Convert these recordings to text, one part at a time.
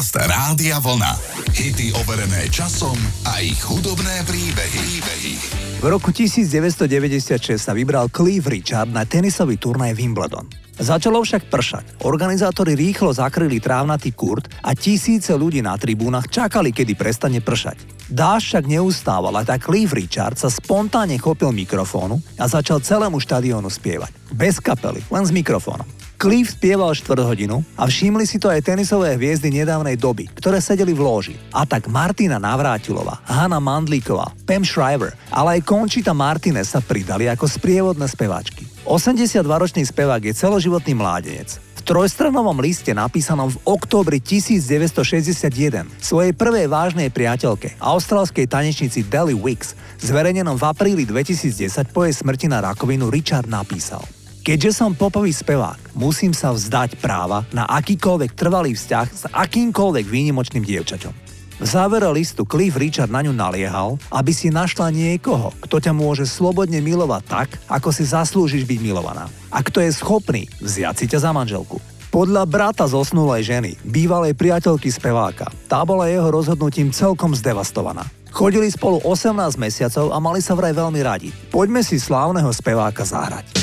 Podcast Rádia Vlna. Hity overené časom a ich hudobné príbehy. príbehy. V roku 1996 sa vybral Cliff Richard na tenisový turnaj Wimbledon. Začalo však pršať. Organizátori rýchlo zakryli trávnatý kurt a tisíce ľudí na tribúnach čakali, kedy prestane pršať. Dáš však neustával a tak Cliff Richard sa spontánne chopil mikrofónu a začal celému štadiónu spievať. Bez kapely, len s mikrofónom. Cliff spieval štvrt hodinu a všimli si to aj tenisové hviezdy nedávnej doby, ktoré sedeli v lóži. A tak Martina Navrátilová, Hanna Mandlíková, Pam Shriver, ale aj Conchita Martinez sa pridali ako sprievodné speváčky. 82-ročný spevák je celoživotný mládenec. V trojstranovom liste napísanom v októbri 1961 svojej prvej vážnej priateľke, australskej tanečnici Deli Wicks, zverejnenom v apríli 2010 po jej smrti na rakovinu Richard napísal – Keďže som popový spevák, musím sa vzdať práva na akýkoľvek trvalý vzťah s akýmkoľvek výnimočným dievčaťom. V závere listu Cliff Richard na ňu naliehal, aby si našla niekoho, kto ťa môže slobodne milovať tak, ako si zaslúžiš byť milovaná. A kto je schopný vziať si ťa za manželku. Podľa brata zosnulej ženy, bývalej priateľky speváka, tá bola jeho rozhodnutím celkom zdevastovaná. Chodili spolu 18 mesiacov a mali sa vraj veľmi radi. Poďme si slávneho speváka zahrať.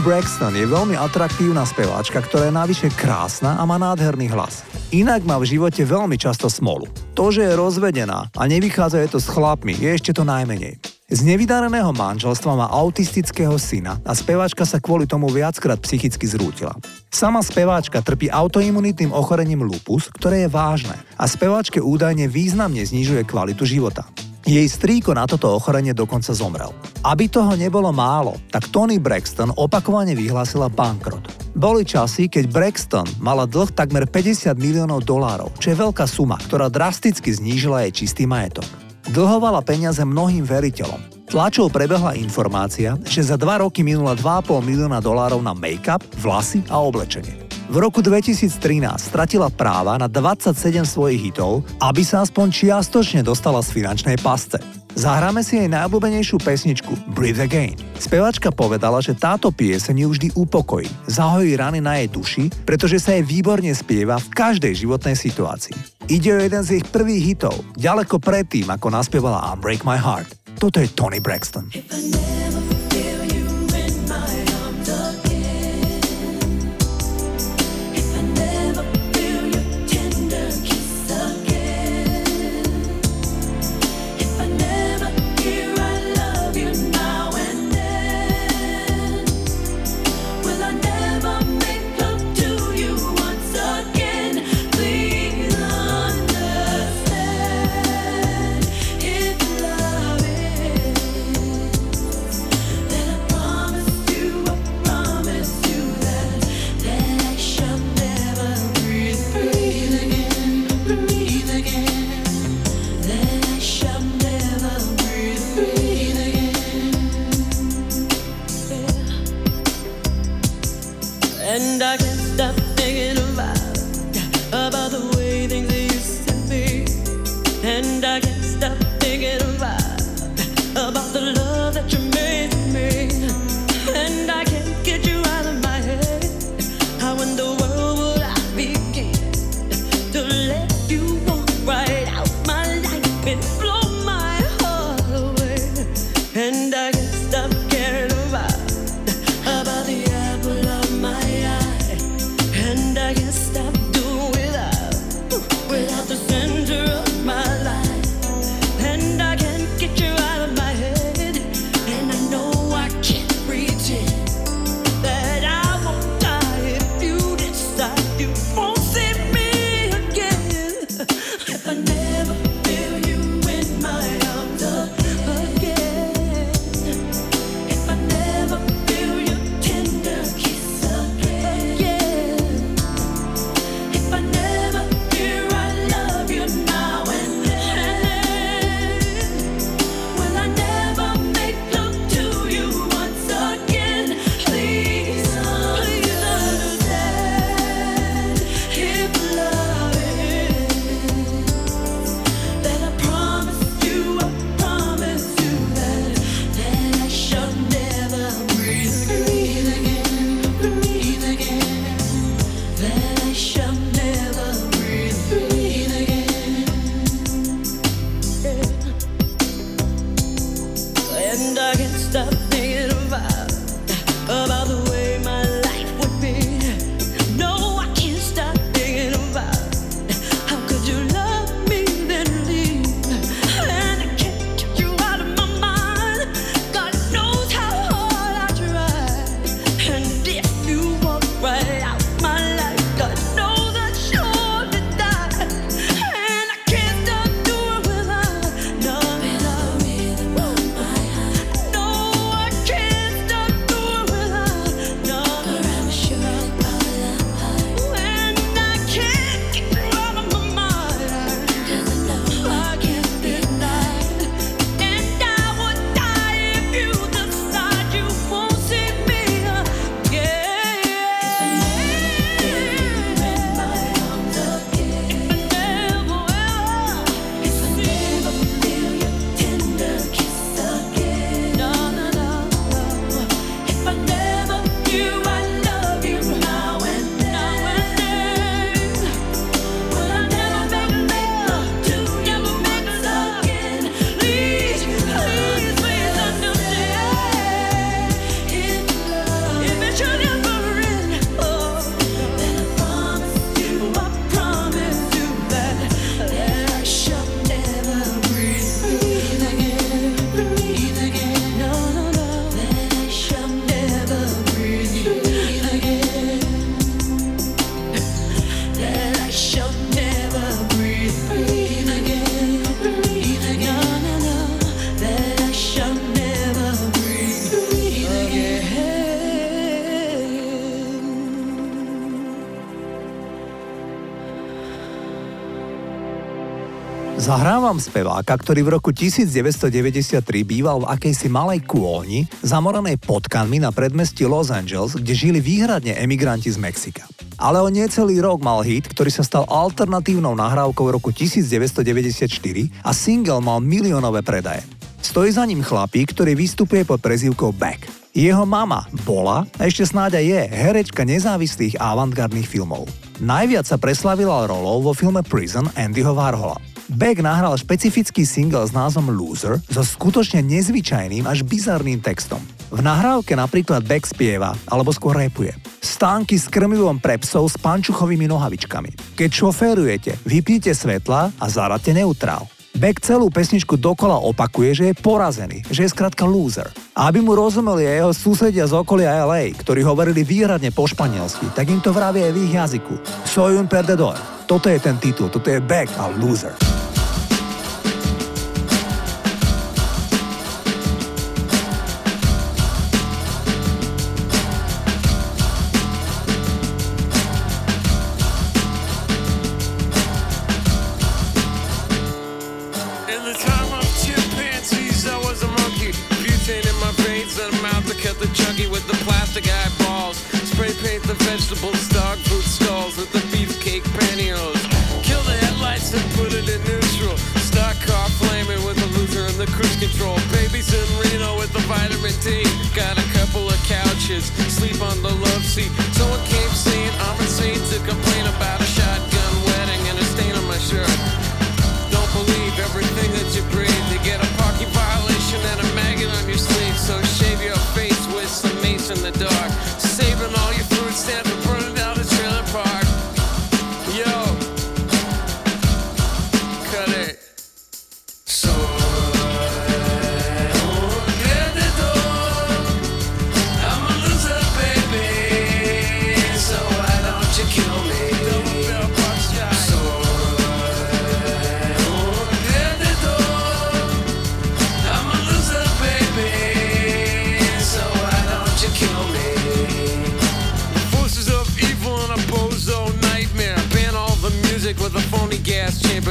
Braxton je veľmi atraktívna speváčka, ktorá je navyše krásna a má nádherný hlas. Inak má v živote veľmi často smolu. To, že je rozvedená a nevychádza je to s chlapmi, je ešte to najmenej. Z nevydareného manželstva má autistického syna a speváčka sa kvôli tomu viackrát psychicky zrútila. Sama speváčka trpí autoimunitným ochorením lupus, ktoré je vážne a speváčke údajne významne znižuje kvalitu života. Jej strýko na toto ochorenie dokonca zomrel. Aby toho nebolo málo, tak Tony Braxton opakovane vyhlásila bankrot. Boli časy, keď Braxton mala dlh takmer 50 miliónov dolárov, čo je veľká suma, ktorá drasticky znížila jej čistý majetok. Dlhovala peniaze mnohým veriteľom. Tlačou prebehla informácia, že za dva roky minula 2,5 milióna dolárov na make-up, vlasy a oblečenie. V roku 2013 stratila práva na 27 svojich hitov, aby sa aspoň čiastočne dostala z finančnej pasce. Zahráme si jej najobľúbenejšiu pesničku Breathe Again. Spevačka povedala, že táto pieseň ju vždy upokojí, zahojí rany na jej duši, pretože sa jej výborne spieva v každej životnej situácii. Ide o jeden z ich prvých hitov, ďaleko predtým, ako naspievala Unbreak My Heart. Toto je Tony Braxton. If I never Zahrávam speváka, ktorý v roku 1993 býval v akejsi malej kôni, zamoranej potkanmi na predmestí Los Angeles, kde žili výhradne emigranti z Mexika. Ale o necelý rok mal hit, ktorý sa stal alternatívnou nahrávkou v roku 1994 a single mal miliónové predaje. Stojí za ním chlapík, ktorý vystupuje pod prezývkou Back. Jeho mama bola, a ešte snáď aj je, herečka nezávislých avantgardných filmov. Najviac sa preslavila rolou vo filme Prison Andyho Warhola. Beck nahral špecifický single s názvom Loser so skutočne nezvyčajným až bizarným textom. V nahrávke napríklad Beck spieva, alebo skôr repuje. Stánky s krmivom pre psov s pančuchovými nohavičkami. Keď šoférujete, vypnite svetla a zarate neutrál. Beck celú pesničku dokola opakuje, že je porazený, že je skratka loser. A aby mu rozumeli aj jeho susedia z okolia LA, ktorí hovorili výhradne po španielsky, tak im to vravie aj v ich jazyku. Soy un perdedor. Toto je ten titul, toto je Beck a Loser. see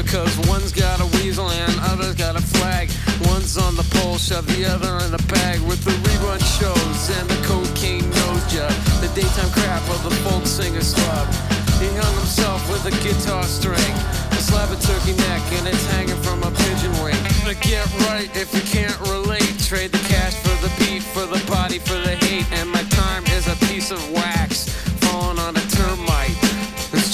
Cause one's got a weasel and other's got a flag. One's on the pole, shove the other in a bag. With the rerun shows and the cocaine nose job. The daytime crap of the folk singer club. He hung himself with a guitar string. A slab of turkey neck and it's hanging from a pigeon wing. But get right if you can't relate. Trade the cash for the beat, for the body, for the hate. And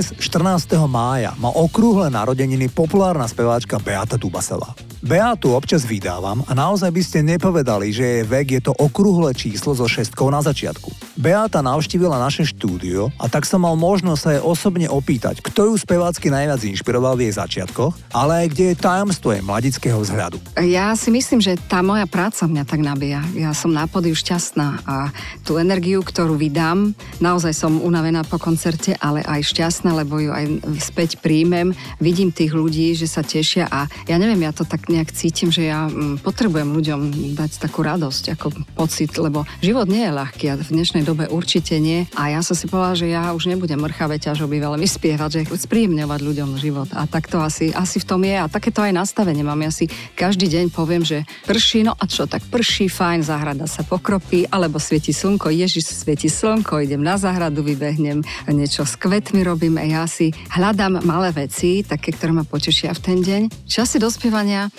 Dnes, 14. mája, má okrúhle narodeniny populárna speváčka Beata Dubasová. Beatu občas vydávam a naozaj by ste nepovedali, že jej vek je to okrúhle číslo so šestkou na začiatku. Beata navštívila naše štúdio a tak som mal možnosť sa jej osobne opýtať, kto ju spevácky najviac inšpiroval v jej začiatkoch, ale aj kde je tajomstvo jej mladického vzhľadu. Ja si myslím, že tá moja práca mňa tak nabíja. Ja som na podiu šťastná a tú energiu, ktorú vydám, naozaj som unavená po koncerte, ale aj šťastná, lebo ju aj späť príjmem. Vidím tých ľudí, že sa tešia a ja neviem, ja to tak nejak cítim, že ja mm, potrebujem ľuďom dať takú radosť, ako pocit, lebo život nie je ľahký a v dnešnej dobe určite nie. A ja som si povedala, že ja už nebudem mrchavé ťažoby veľmi spievať, že spríjemňovať ľuďom život. A tak to asi, asi v tom je. A takéto aj nastavenie mám. Ja si každý deň poviem, že prší, no a čo, tak prší, fajn, záhrada sa pokropí, alebo svieti slnko, Ježiš svieti slnko, idem na záhradu, vybehnem, niečo s kvetmi robím a ja si hľadám malé veci, také, ktoré ma potešia v ten deň. Časy dospievania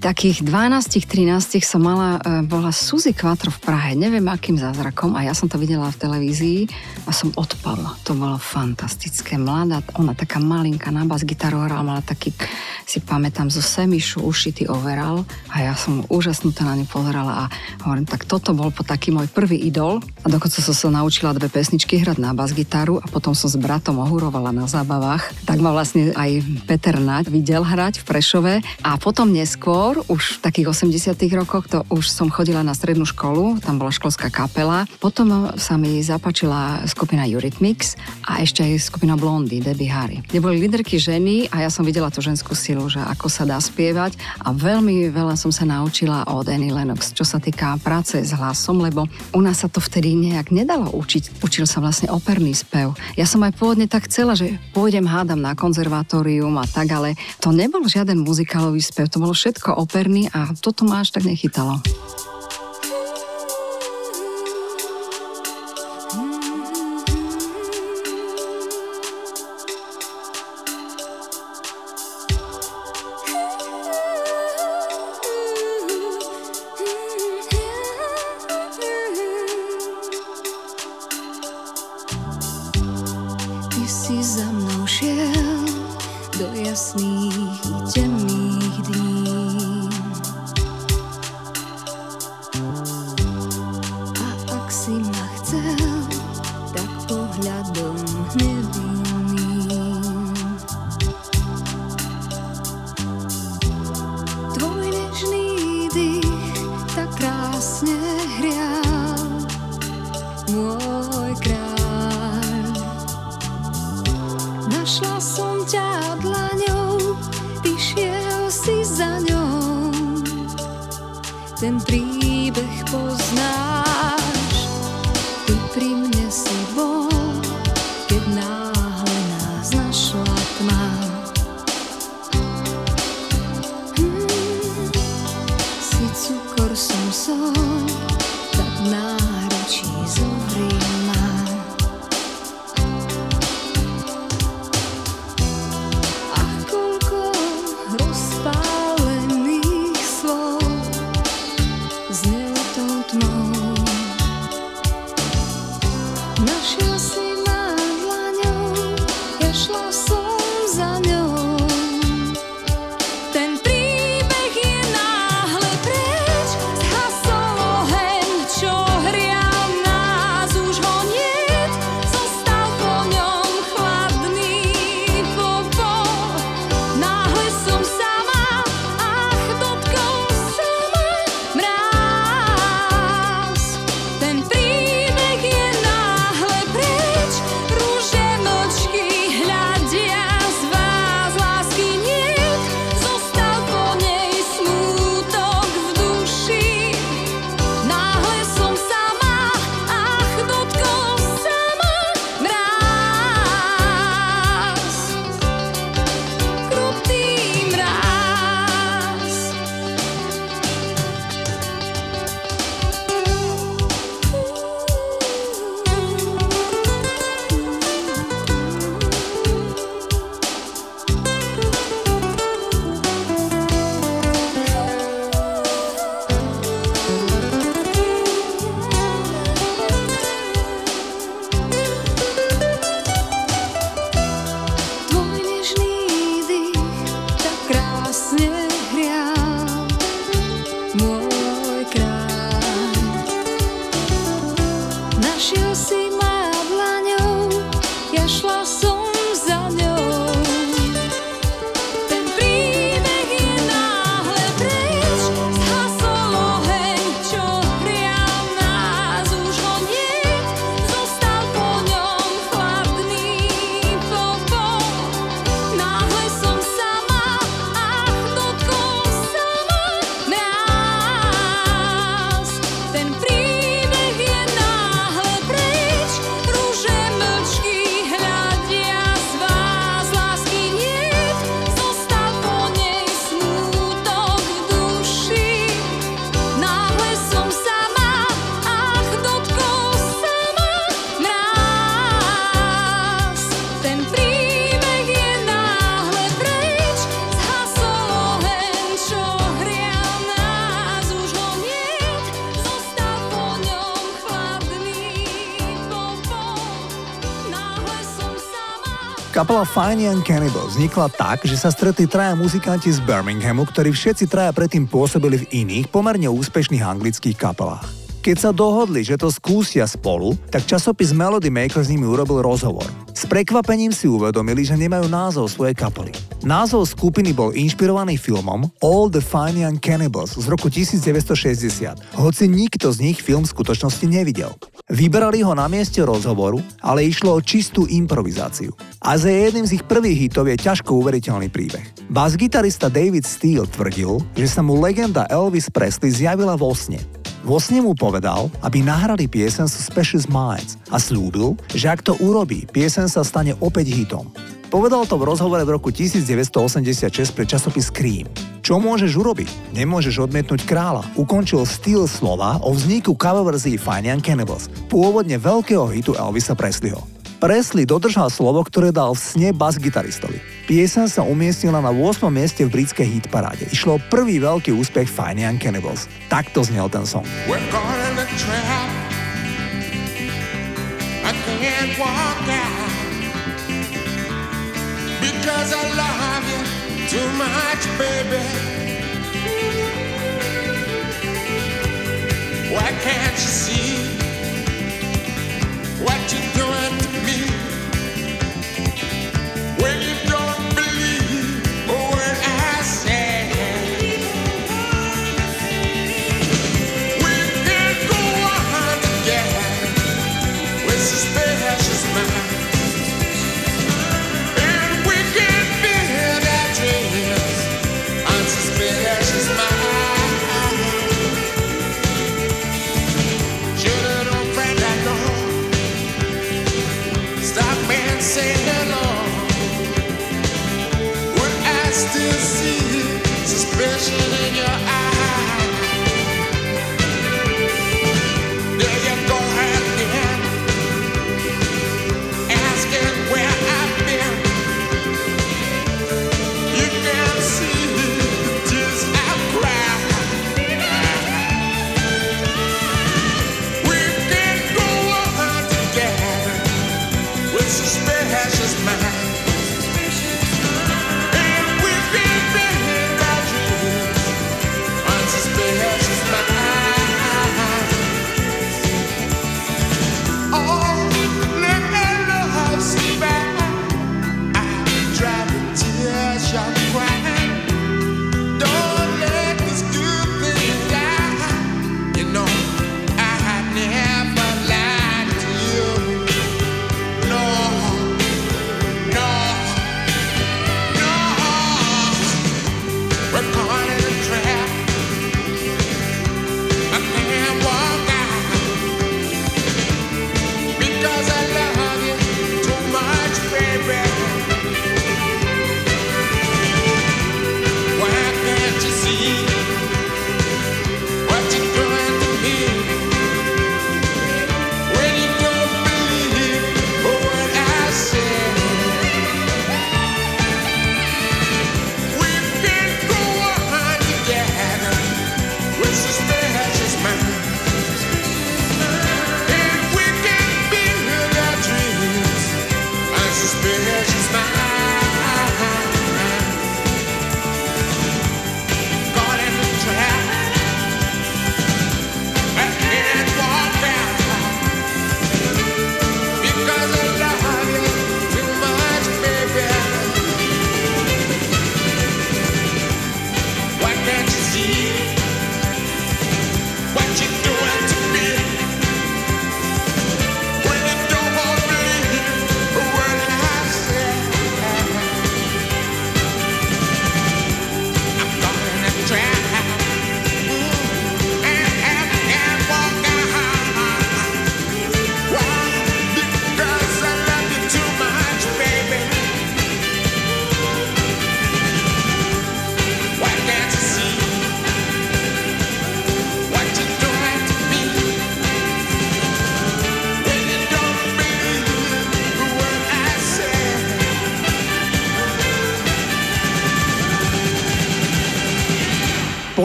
takých 12-13 som mala, e, bola Suzy Quattro v Prahe, neviem akým zázrakom a ja som to videla v televízii a som odpadla. To bolo fantastické. Mladá, ona taká malinká na bas gitaru hrala, mala taký, si pamätám, zo semišu ušitý overal a ja som úžasnutá na ňu pozerala a hovorím, tak toto bol po taký môj prvý idol a dokonca som sa naučila dve pesničky hrať na bas gitaru a potom som s bratom ohurovala na zábavách. Tak ma vlastne aj Peter Naď videl hrať v Prešove a potom neskôr neskôr, už v takých 80 rokoch, to už som chodila na strednú školu, tam bola školská kapela. Potom sa mi zapačila skupina Eurythmics a ešte aj skupina Blondy, Debbie Harry. Kde boli líderky ženy a ja som videla tú ženskú silu, že ako sa dá spievať a veľmi veľa som sa naučila od Annie Lennox, čo sa týka práce s hlasom, lebo u nás sa to vtedy nejak nedalo učiť. Učil sa vlastne operný spev. Ja som aj pôvodne tak chcela, že pôjdem hádam na konzervatórium a tak, ale to nebol žiaden muzikálový spev, to bolo všetko operný a toto ma až tak nechytalo. Kapela Fine Young Cannibal vznikla tak, že sa stretli traja muzikanti z Birminghamu, ktorí všetci traja predtým pôsobili v iných, pomerne úspešných anglických kapelách. Keď sa dohodli, že to skúsia spolu, tak časopis Melody Maker s nimi urobil rozhovor. S prekvapením si uvedomili, že nemajú názov svojej kapely. Názov skupiny bol inšpirovaný filmom All the Fine Young Cannibals z roku 1960, hoci nikto z nich film v skutočnosti nevidel. Vybrali ho na mieste rozhovoru, ale išlo o čistú improvizáciu. A za jedným z ich prvých hitov je ťažko uveriteľný príbeh. Bas-gitarista David Steele tvrdil, že sa mu legenda Elvis Presley zjavila vo sne. Vo sne mu povedal, aby nahrali piesen Suspicious Minds a slúbil, že ak to urobí, piesen sa stane opäť hitom. Povedal to v rozhovore v roku 1986 pre časopis Scream. Čo môžeš urobiť? Nemôžeš odmietnúť kráľa. Ukončil styl slova o vzniku cover verzii Fine Young Cannibals, pôvodne veľkého hitu Elvisa Presleyho. Presley dodržal slovo, ktoré dal v sne bas-gitaristovi. Piesen sa umiestnila na 8. mieste v britskej hitparáde. Išlo o prvý veľký úspech Fine Young Cannibals. Takto znel ten song. I can't walk out because I love you too much, baby. Why can't you see what you're doing to me? When you've done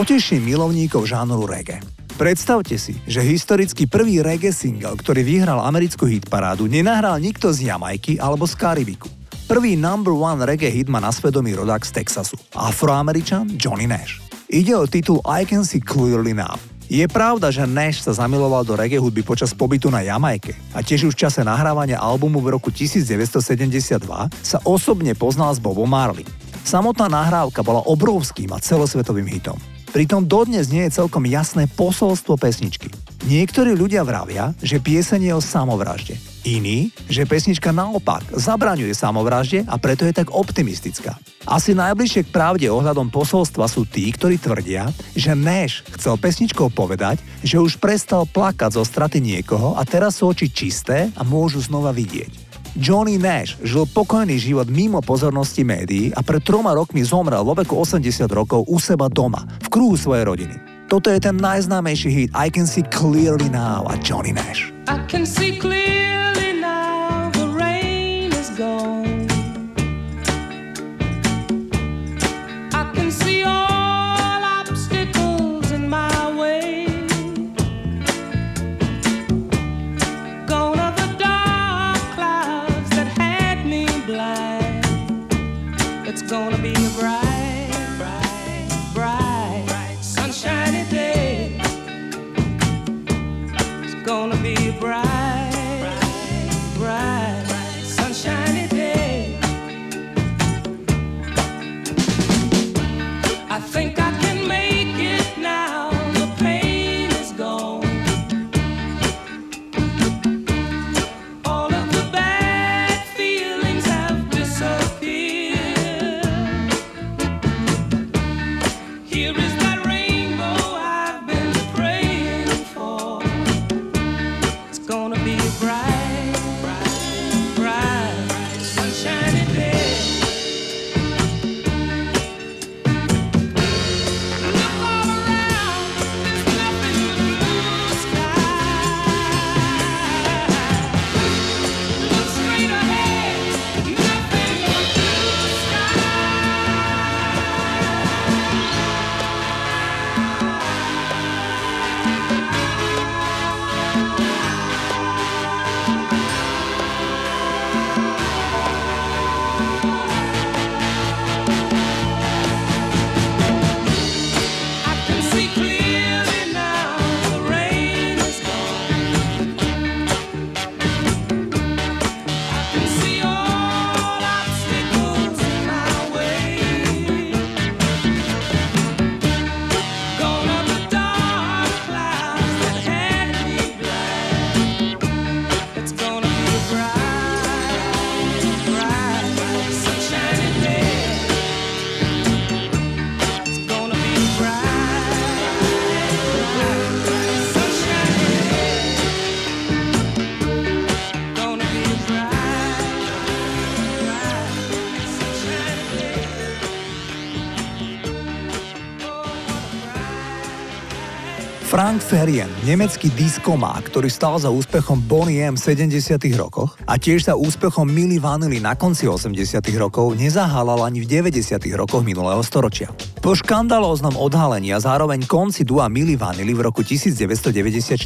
Poteším milovníkov žánru reggae. Predstavte si, že historicky prvý reggae single, ktorý vyhral americkú hitparádu, nenahral nikto z Jamajky alebo z Karibiku. Prvý number one reggae hit má na svedomí rodák z Texasu, afroameričan Johnny Nash. Ide o titul I Can See Clearly Now. Je pravda, že Nash sa zamiloval do reggae hudby počas pobytu na Jamajke a tiež už v čase nahrávania albumu v roku 1972 sa osobne poznal s Bobom Marley. Samotná nahrávka bola obrovským a celosvetovým hitom. Pritom dodnes nie je celkom jasné posolstvo pesničky. Niektorí ľudia vravia, že pieseň je o samovražde. Iní, že pesnička naopak zabraňuje samovražde a preto je tak optimistická. Asi najbližšie k pravde ohľadom posolstva sú tí, ktorí tvrdia, že Nash chcel pesničkou povedať, že už prestal plakať zo straty niekoho a teraz sú oči čisté a môžu znova vidieť. Johnny Nash žil pokojný život mimo pozornosti médií a pred troma rokmi zomrel vo veku 80 rokov u seba doma, v kruhu svojej rodiny. Toto je ten najznámejší hit I Can See Clearly Now a Johnny Nash. I can see clearly Ferien, nemecký diskomák, ktorý stal za úspechom Bonnie M v 70 rokoch a tiež za úspechom Milli Vanilli na konci 80 rokov, nezahálal ani v 90 rokoch minulého storočia. Po škandalóznom odhalení a zároveň konci dua Milli Vanilli v roku 1994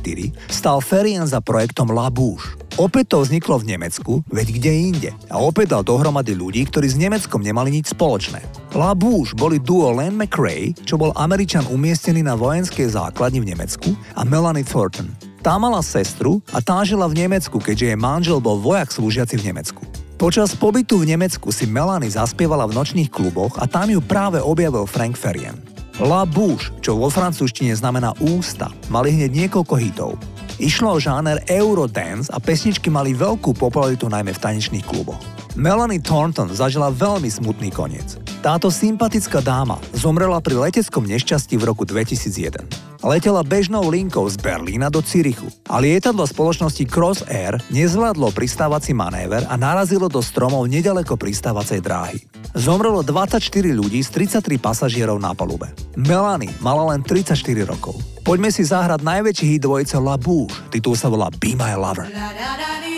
stal Ferien za projektom La Bouche. Opäť to vzniklo v Nemecku, veď kde inde. A opäť dal dohromady ľudí, ktorí s Nemeckom nemali nič spoločné. La Bouche boli duo Len McRae, čo bol Američan umiestnený na vojenskej základni v Nemecku, a Melanie Thornton. Tá mala sestru a tá žila v Nemecku, keďže jej manžel bol vojak slúžiaci v Nemecku. Počas pobytu v Nemecku si Melanie zaspievala v nočných kluboch a tam ju práve objavil Frank Ferien. La Bouche, čo vo francúzštine znamená ústa, mali hneď niekoľko hitov. Išlo o žáner Eurodance a pesničky mali veľkú popularitu najmä v tanečných kluboch. Melanie Thornton zažila veľmi smutný koniec. Táto sympatická dáma zomrela pri leteckom nešťastí v roku 2001. Letela bežnou linkou z Berlína do Cirichu a lietadlo spoločnosti Cross Air nezvládlo pristávací manéver a narazilo do stromov nedaleko pristávacej dráhy. Zomrelo 24 ľudí z 33 pasažierov na palube. Melanie mala len 34 rokov. Poďme si zahrať najväčší hit dvojice La Bouche. Titul sa volá Be My Lover. La, la, la,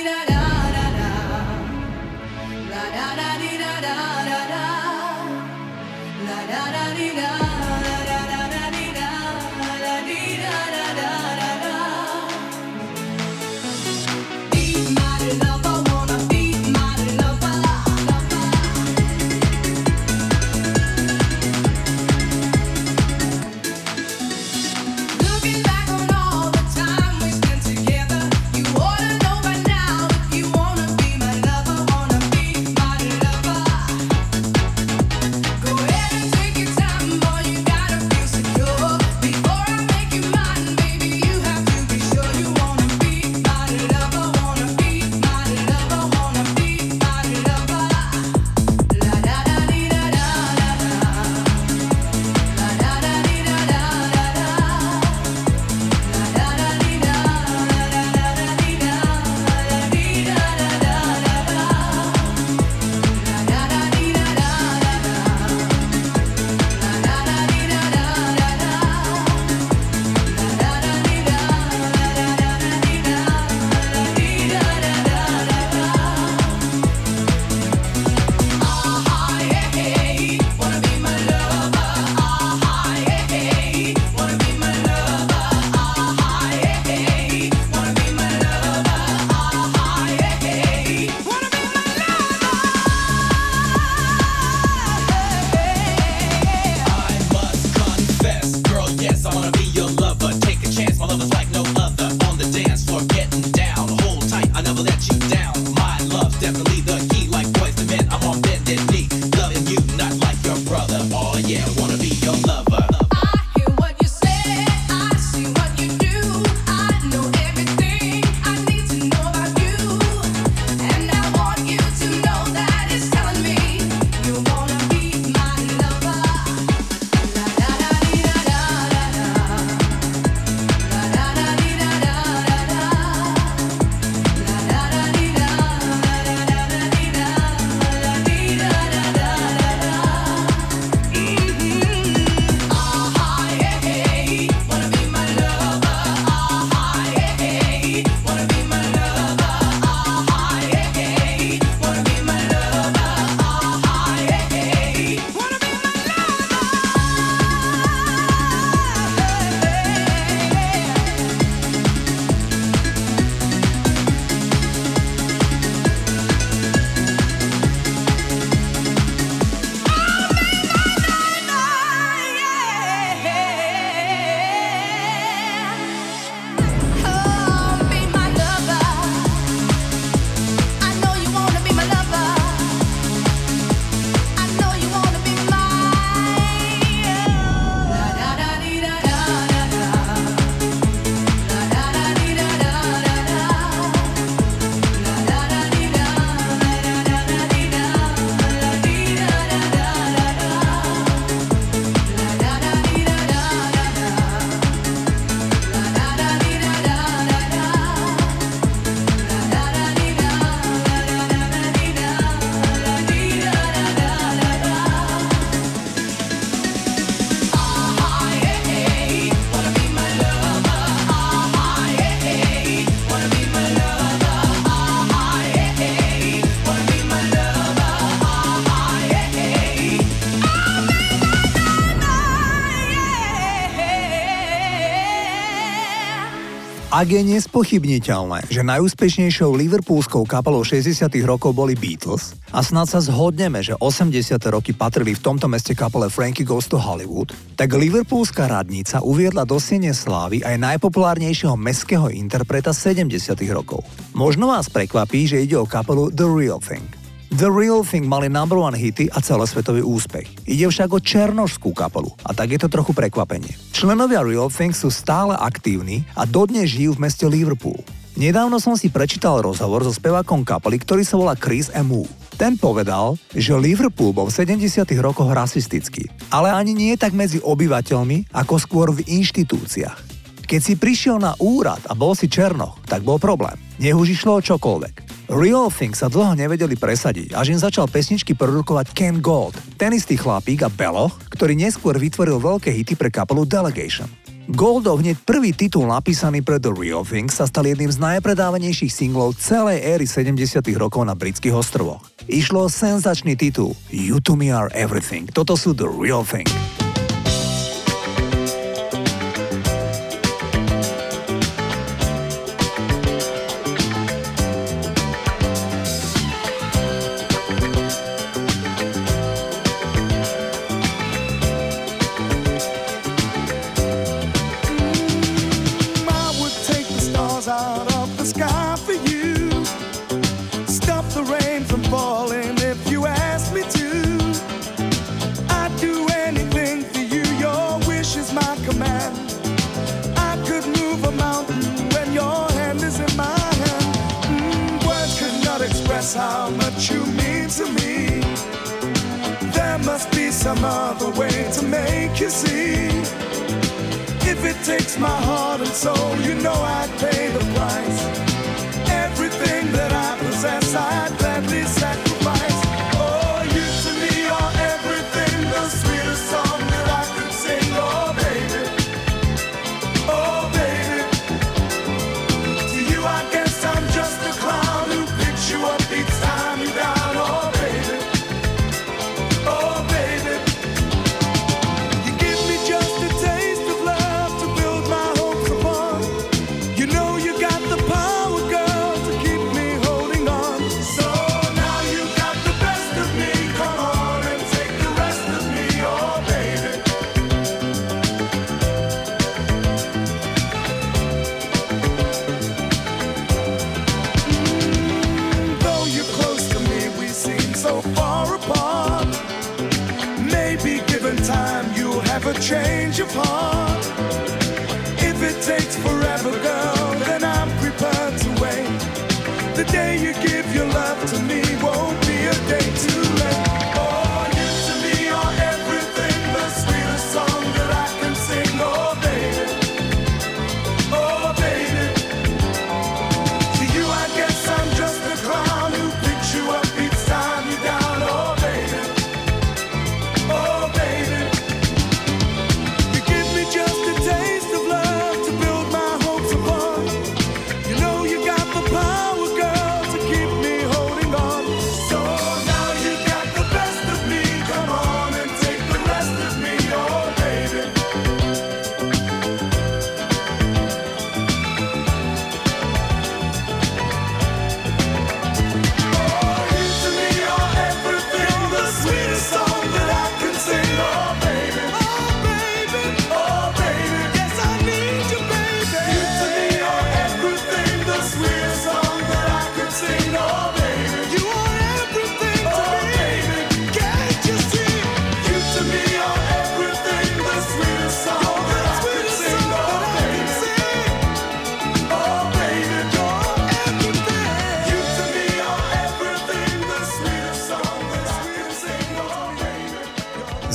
Ak je nespochybniteľné, že najúspešnejšou liverpoolskou kapelou 60. rokov boli Beatles a snad sa zhodneme, že 80. roky patrili v tomto meste kapele Frankie Goes to Hollywood, tak liverpoolská radnica uviedla do siene slávy aj najpopulárnejšieho mestského interpreta 70. rokov. Možno vás prekvapí, že ide o kapelu The Real Thing. The Real Thing mali number one hity a celosvetový úspech. Ide však o černožskú kapelu a tak je to trochu prekvapenie. Členovia Real Thing sú stále aktívni a dodnes žijú v meste Liverpool. Nedávno som si prečítal rozhovor so spevákom kapely, ktorý sa volá Chris Emu. Ten povedal, že Liverpool bol v 70. rokoch rasistický, ale ani nie tak medzi obyvateľmi, ako skôr v inštitúciách. Keď si prišiel na úrad a bol si černoch, tak bol problém. Nech už išlo o čokoľvek. Real Thing sa dlho nevedeli presadiť, až im začal pesničky produkovať Ken Gold, ten istý chlapík a Beloch, ktorý neskôr vytvoril veľké hity pre kapelu Delegation. Goldov hneď prvý titul napísaný pre The Real Thing sa stal jedným z najpredávanejších singlov celej éry 70 rokov na britských ostrovoch. Išlo o senzačný titul You to me are everything. Toto sú The Real Thing.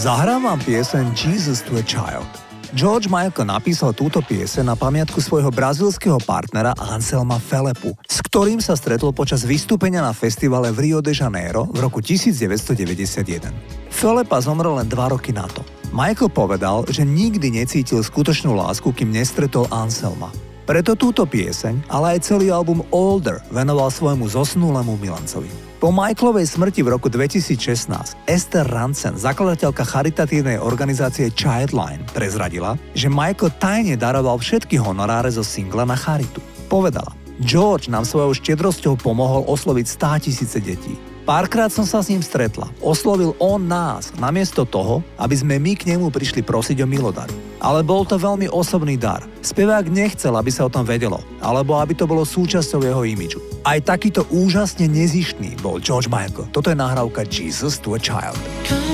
Zahrám vám pieseň Jesus to a Child. George Michael napísal túto piese na pamiatku svojho brazilského partnera Anselma Felepu, s ktorým sa stretol počas vystúpenia na festivale v Rio de Janeiro v roku 1991. Felepa zomrel len dva roky na to. Michael povedal, že nikdy necítil skutočnú lásku, kým nestretol Anselma. Preto túto pieseň, ale aj celý album Older venoval svojmu zosnulému milancovi. Po Michaelovej smrti v roku 2016 Esther Ransen, zakladateľka charitatívnej organizácie Childline, prezradila, že Michael tajne daroval všetky honoráre zo singla na charitu. Povedala, George nám svojou štedrosťou pomohol osloviť 100 tisíce detí. Párkrát som sa s ním stretla. Oslovil on nás, namiesto toho, aby sme my k nemu prišli prosiť o milodar. Ale bol to veľmi osobný dar. Spevák nechcel, aby sa o tom vedelo, alebo aby to bolo súčasťou jeho imidžu. Aj takýto úžasne nezištný bol George Michael. Toto je nahrávka Jesus to a Child. Kindness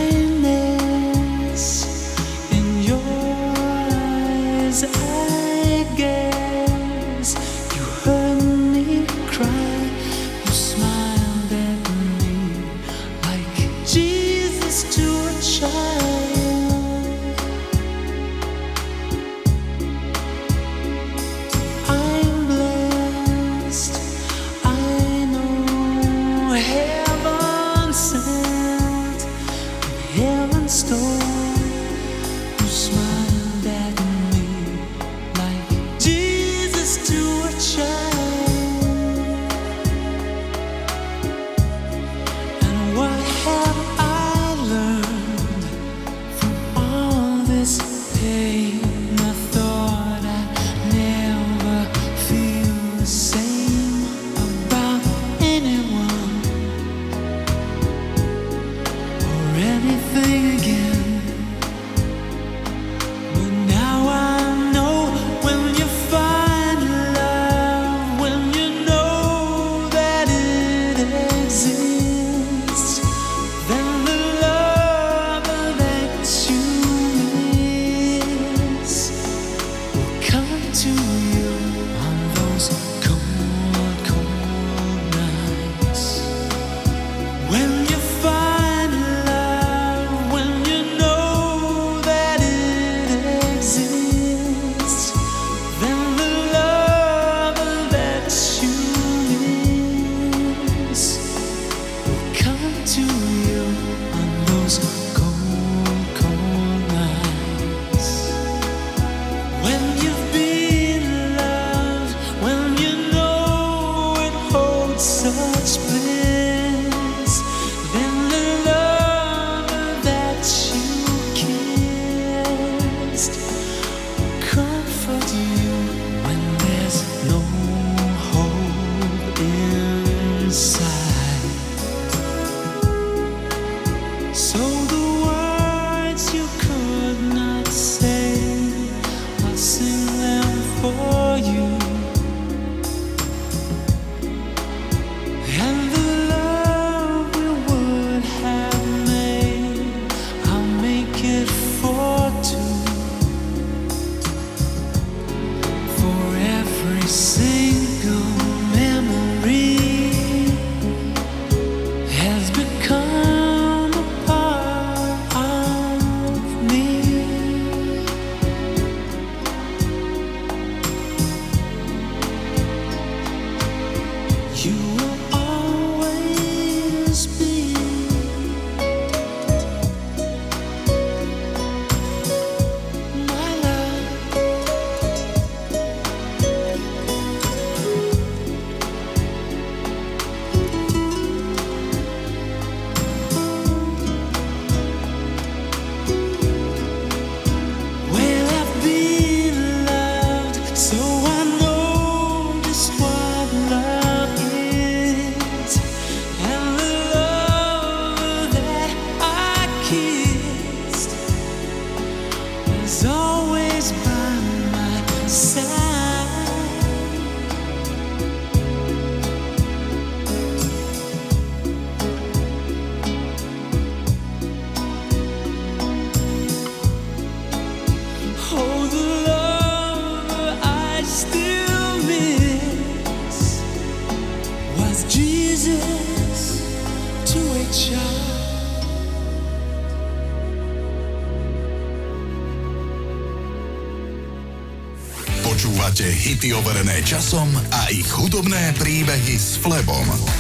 časom a ich hudobné príbehy s Flebom.